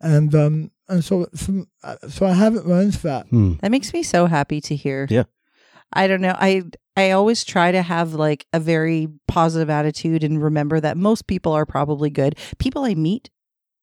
Speaker 2: And um and so from uh, so I haven't run into that.
Speaker 1: Hmm.
Speaker 3: That makes me so happy to hear.
Speaker 1: Yeah.
Speaker 3: I don't know. I I always try to have like a very positive attitude and remember that most people are probably good. People I meet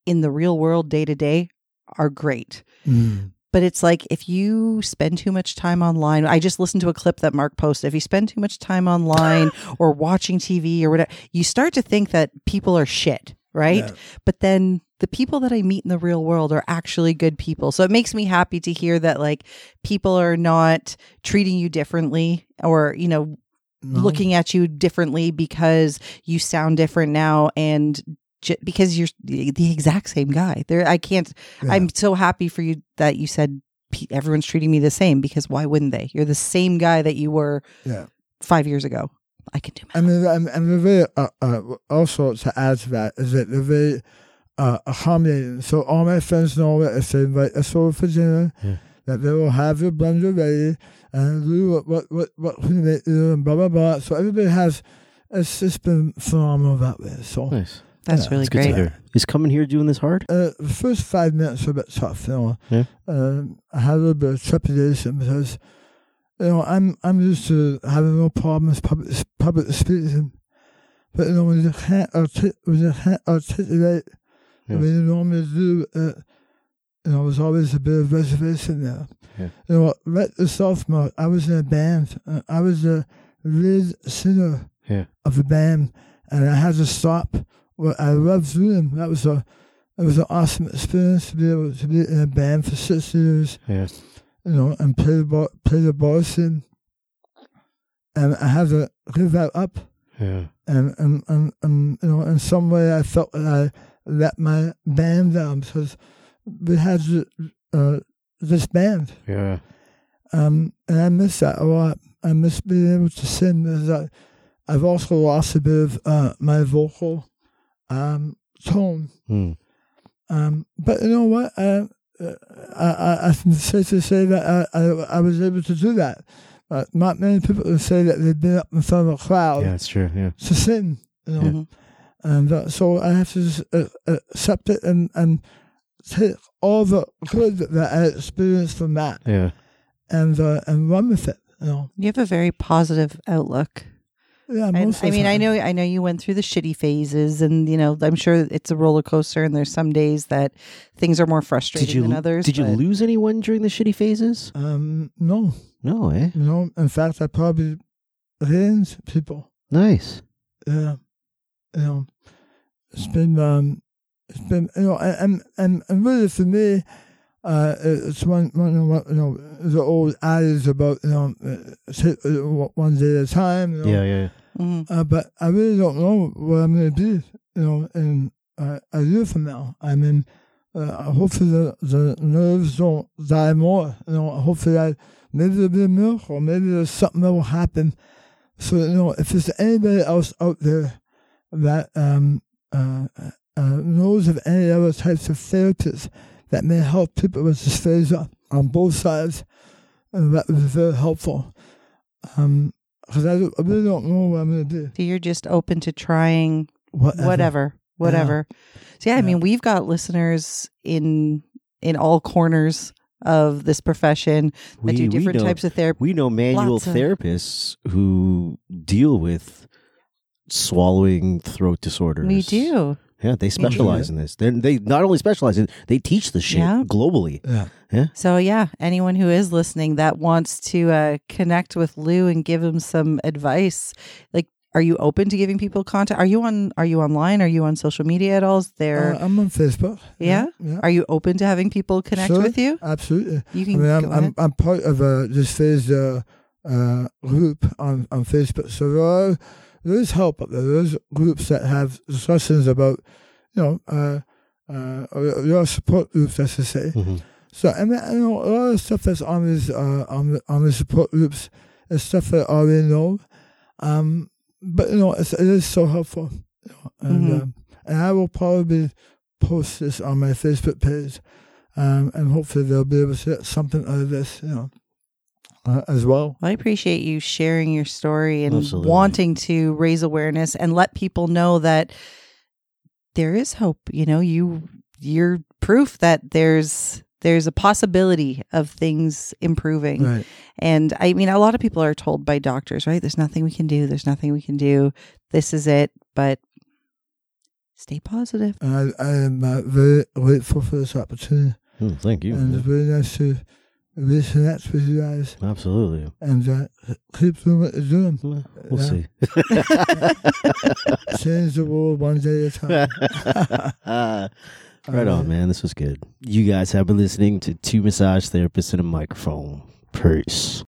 Speaker 3: in the real world day to day are great. Mm. But it's like if you spend too much time online, I just listened to a clip that Mark posted. If you spend too much time online or watching TV or whatever, you start to think that people are shit, right?
Speaker 2: Yeah.
Speaker 3: But then the people that I meet in the real world are actually good people. So it makes me happy to hear that like people are not treating you differently or, you know,
Speaker 2: No.
Speaker 3: looking at you differently because you sound different now and j- because you're the the exact same guy. There I can't
Speaker 2: Yeah.
Speaker 3: I'm so happy for you that you said everyone's treating me the same because why wouldn't they? You're the same guy that you were
Speaker 2: Yeah.
Speaker 3: 5 years ago. I can do
Speaker 2: I
Speaker 3: math.
Speaker 2: mean, and, and they're very, uh, uh, also to add to that is that they're very uh, accommodating. So all my friends know that if they invite us over for dinner,
Speaker 1: Yeah.
Speaker 2: that they will have their blender ready and do what what what what we make do and blah blah blah. So everybody has. It's just been phenomenal that way. So
Speaker 1: Nice.
Speaker 3: That's
Speaker 2: yeah,
Speaker 3: really
Speaker 1: It's to
Speaker 3: great.
Speaker 1: hear. Is coming here doing this hard?
Speaker 2: uh, the first five minutes were a bit tough. You know,
Speaker 1: Yeah.
Speaker 2: um, I had a little bit of trepidation because you know I'm I'm used to having no problems public public speaking, but you know when you can't artic- when you can't articulate
Speaker 1: Yeah.
Speaker 2: the way you normally do, uh, you know there's always a bit of reservation there.
Speaker 1: Yeah.
Speaker 2: You know, let yourself know. I was in a band. Uh, I was the lead singer
Speaker 1: Yeah.
Speaker 2: of the band, and I had to stop what I loved doing. That was a it was an awesome experience to be able to be in a band for six years,
Speaker 1: Yeah.
Speaker 2: you know, and play the bar, play the bar scene. And I had to give that up.
Speaker 1: Yeah.
Speaker 2: And, and, and, and, you know, in some way I felt that I let my band down because we had uh, this band.
Speaker 1: Yeah.
Speaker 2: Um, and I miss that a lot. I miss being able to sing because I, I've also lost a bit of uh, my vocal um, tone.
Speaker 1: Hmm.
Speaker 2: Um, but you know what? I, I, I, I can say to say that I, I, I was able to do that. Uh, not many people can say that they've been up in front of a crowd
Speaker 1: Yeah, it's true. Yeah.
Speaker 2: to sing. You know?
Speaker 3: Mhm.
Speaker 2: And uh, so I have to just, uh, uh, accept it and, and take all the good that I experienced from that
Speaker 1: Yeah.
Speaker 2: and uh, and run with it. You know,
Speaker 3: You have a very positive outlook.
Speaker 2: yeah.
Speaker 3: And,
Speaker 2: Most of
Speaker 3: I
Speaker 2: the
Speaker 3: mean, I know, I know you went through the shitty phases, and you know, I'm sure it's a roller coaster, and there's some days that things are more frustrating
Speaker 1: Did you
Speaker 3: than others.
Speaker 1: did you lose anyone during the shitty phases?
Speaker 2: Um, no,
Speaker 1: No, eh?
Speaker 2: you know. In fact, I probably gained people.
Speaker 1: Nice.
Speaker 2: Yeah, you know, it's been um, it's been you know, and and and really for me, uh, it's one one of you know the old adage about you know uh, take it one day at a time. You know?
Speaker 1: Yeah, yeah.
Speaker 3: Mhm.
Speaker 2: Uh, but I really don't know what I'm going to be, you know, in uh, a year from now. I mean, uh, hopefully the, the nerves don't die more. You know, hopefully I, maybe there'll be a miracle. Maybe there's something that will happen. So, you know, if there's anybody else out there that um, uh, uh, knows of any other types of therapies that may help people with dysphagia on both sides, uh, that would be very helpful. Um, because I, I really don't know what I'm going to do.
Speaker 3: So you're just open to trying
Speaker 2: Whatever.
Speaker 3: whatever, whatever. So yeah, I mean, we've got listeners in in all corners of this profession that do different
Speaker 1: know,
Speaker 3: types of therapy.
Speaker 1: We know manual
Speaker 3: Lots of-
Speaker 1: therapists who deal with swallowing throat disorders.
Speaker 3: We do.
Speaker 1: Yeah, they specialize in this. They they not only specialize in, they teach the shit
Speaker 3: Yeah.
Speaker 1: globally.
Speaker 2: Yeah. yeah.
Speaker 3: So yeah, anyone who is listening that wants to uh, connect with Lou and give him some advice, like, are you open to giving people contact? Are you on? Are you online? Are you on social media at all? Is there?
Speaker 2: Uh, I'm on Facebook.
Speaker 3: Yeah?
Speaker 2: Yeah.
Speaker 3: are you open to having people connect
Speaker 2: Sure.
Speaker 3: with you?
Speaker 2: Absolutely.
Speaker 3: You
Speaker 2: I
Speaker 3: can.
Speaker 2: mean, I'm,
Speaker 3: go ahead.
Speaker 2: I'm, I'm part of a dysphagia uh, group on, on Facebook. So there, are, there is help up there. There's groups that have discussions about, you know, uh, uh, there are support groups, I should say.
Speaker 1: Mm-hmm.
Speaker 2: So, and you know, a lot of stuff that's on these, uh, on, the, on the support groups is stuff that I already know. Um, but, you know, it's, it is so helpful. You know, and,
Speaker 3: Mhm.
Speaker 2: um, and I will probably post this on my Facebook page. Um, and hopefully they'll be able to get something out of this, you know, uh, as well.
Speaker 3: Well, I appreciate you sharing your story and
Speaker 1: Absolutely.
Speaker 3: wanting to raise awareness and let people know that there is hope. You know, you you're proof that there's there's a possibility of things improving.
Speaker 2: Right.
Speaker 3: And I mean, a lot of people are told by doctors, right? There's nothing we can do. There's nothing we can do. This is it. But stay positive.
Speaker 2: I, I am uh, very grateful for this opportunity.
Speaker 1: Mm, thank you.
Speaker 2: And it's very nice to reconnect with you guys
Speaker 1: Absolutely.
Speaker 2: and uh, keep doing what you're doing.
Speaker 1: Well, We'll
Speaker 2: Yeah.
Speaker 1: see.
Speaker 2: Change the world one day at a time.
Speaker 1: right on, man. This was good. You guys have been listening to two massage therapists and a microphone. Peace.